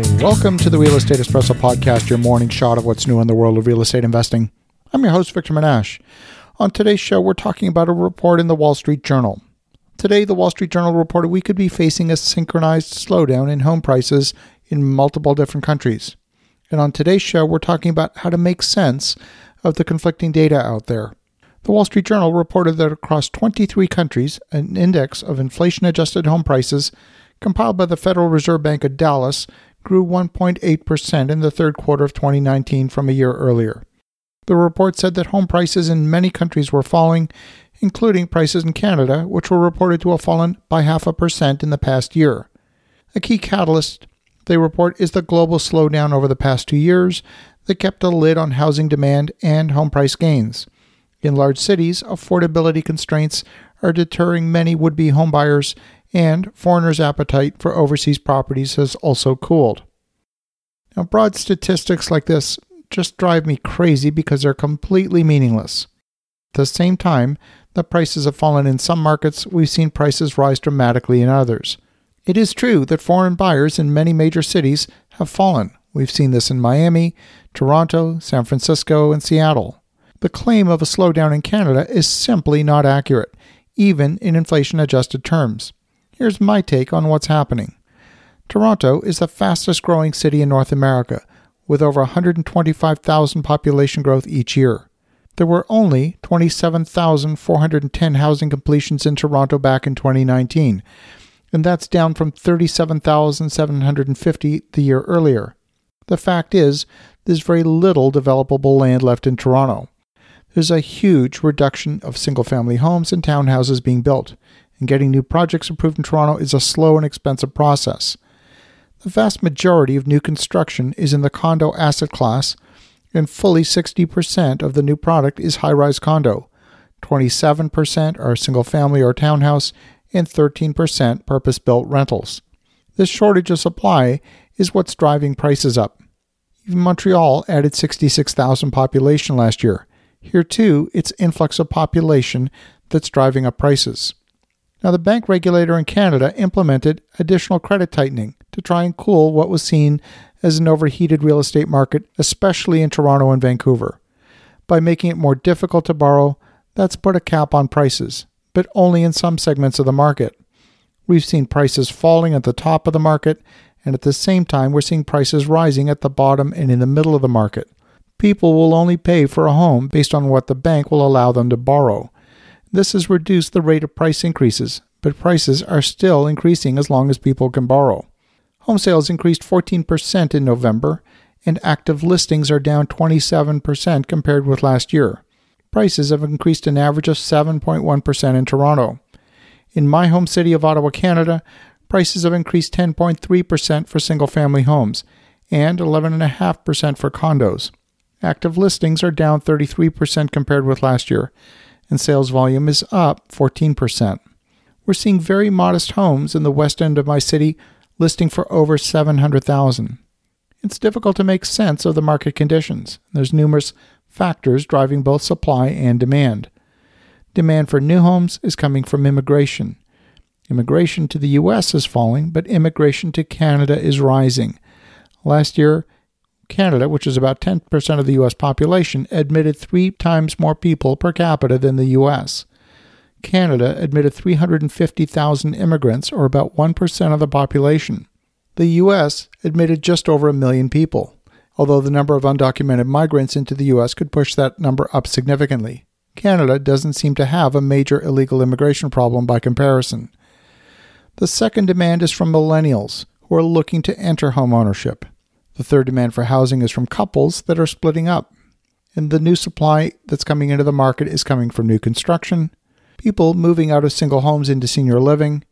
Welcome to the Real Estate Espresso Podcast, your morning shot of what's new in the world of real estate investing. I'm your host, Victor Menasce. On today's show, we're talking about a report in the Wall Street Journal. Today, the Wall Street Journal reported we could be facing a synchronized slowdown in home prices in multiple different countries. And on today's show, we're talking about how to make sense of the conflicting data out there. The Wall Street Journal reported that across 23 countries, an index of inflation adjusted home prices compiled by the Federal Reserve Bank of Dallas grew 1.8% in the third quarter of 2019 from a year earlier. The report said that home prices in many countries were falling, including prices in Canada, which were reported to have fallen by half a percent in the past year. A key catalyst, they report, is the global slowdown over the past two years that kept a lid on housing demand and home price gains. In large cities, affordability constraints are deterring many would be homebuyers and foreigners' appetite for overseas properties has also cooled. Now, broad statistics like this just drive me crazy because they're completely meaningless. At the same time that prices have fallen in some markets, we've seen prices rise dramatically in others. It is true that foreign buyers in many major cities have fallen. We've seen this in Miami, Toronto, San Francisco, and Seattle. The claim of a slowdown in Canada is simply not accurate, even in inflation adjusted terms. Here's my take on what's happening. Toronto is the fastest growing city in North America, with over 125,000 population growth each year. There were only 27,410 housing completions in Toronto back in 2019, and that's down from 37,750 the year earlier. The fact is, there's very little developable land left in Toronto. There's a huge reduction of single family homes and townhouses being built and getting new projects approved in Toronto is a slow and expensive process. The vast majority of new construction is in the condo asset class, and fully 60% of the new product is high rise condo. 27% are single family or townhouse, and 13% purpose built rentals. This shortage of supply is what's driving prices up. Even Montreal added 66,000 population last year. Here, too, it's influx of population that's driving up prices. Now, the bank regulator in Canada implemented additional credit tightening to try and cool what was seen as an overheated real estate market, especially in Toronto and Vancouver. By making it more difficult to borrow, that's put a cap on prices, but only in some segments of the market. We've seen prices falling at the top of the market, and at the same time, we're seeing prices rising at the bottom and in the middle of the market. People will only pay for a home based on what the bank will allow them to borrow. This has reduced the rate of price increases, but prices are still increasing as long as people can borrow. Home sales increased 14% in November, and active listings are down 27% compared with last year. Prices have increased an average of 7.1% in Toronto. In my home city of Ottawa, Canada, prices have increased 10.3% for single family homes and 11.5% for condos. Active listings are down 33% compared with last year, and sales volume is up 14%. We're seeing very modest homes in the west end of my city listing for over 700,000. It's difficult to make sense of the market conditions. There's numerous factors driving both supply and demand. Demand for new homes is coming from immigration. Immigration to the US is falling, but immigration to Canada is rising. Last year, Canada, which is about 10% of the U.S. population, admitted three times more people per capita than the U.S. Canada admitted 350,000 immigrants, or about 1% of the population. The U.S. admitted just over a million people, although the number of undocumented migrants into the U.S. could push that number up significantly. Canada doesn't seem to have a major illegal immigration problem by comparison. The second demand is from millennials who are looking to enter homeownership. The third demand for housing is from couples that are splitting up. And the new supply that's coming into the market is coming from new construction, people moving out of single homes into senior living,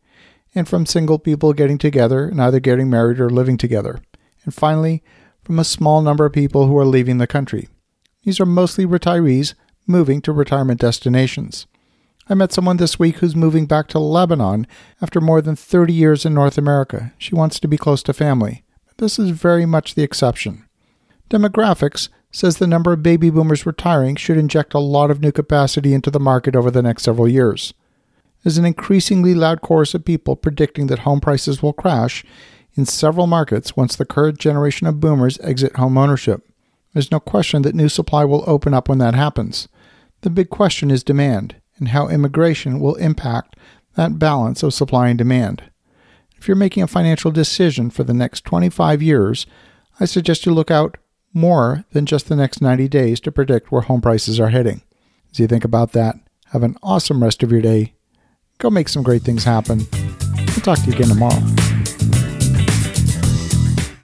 and from single people getting together and either getting married or living together. And finally, from a small number of people who are leaving the country. These are mostly retirees moving to retirement destinations. I met someone this week who's moving back to Lebanon after more than 30 years in North America. She wants to be close to family. This is very much the exception. Demographics says the number of baby boomers retiring should inject a lot of new capacity into the market over the next several years. There's an increasingly loud chorus of people predicting that home prices will crash in several markets once the current generation of boomers exit home ownership. There's no question that new supply will open up when that happens. The big question is demand and how immigration will impact that balance of supply and demand. If you're making a financial decision for the next 25 years, I suggest you look out more than just the next 90 days to predict where home prices are heading. As you think about that, have an awesome rest of your day. Go make some great things happen. I'll talk to you again tomorrow.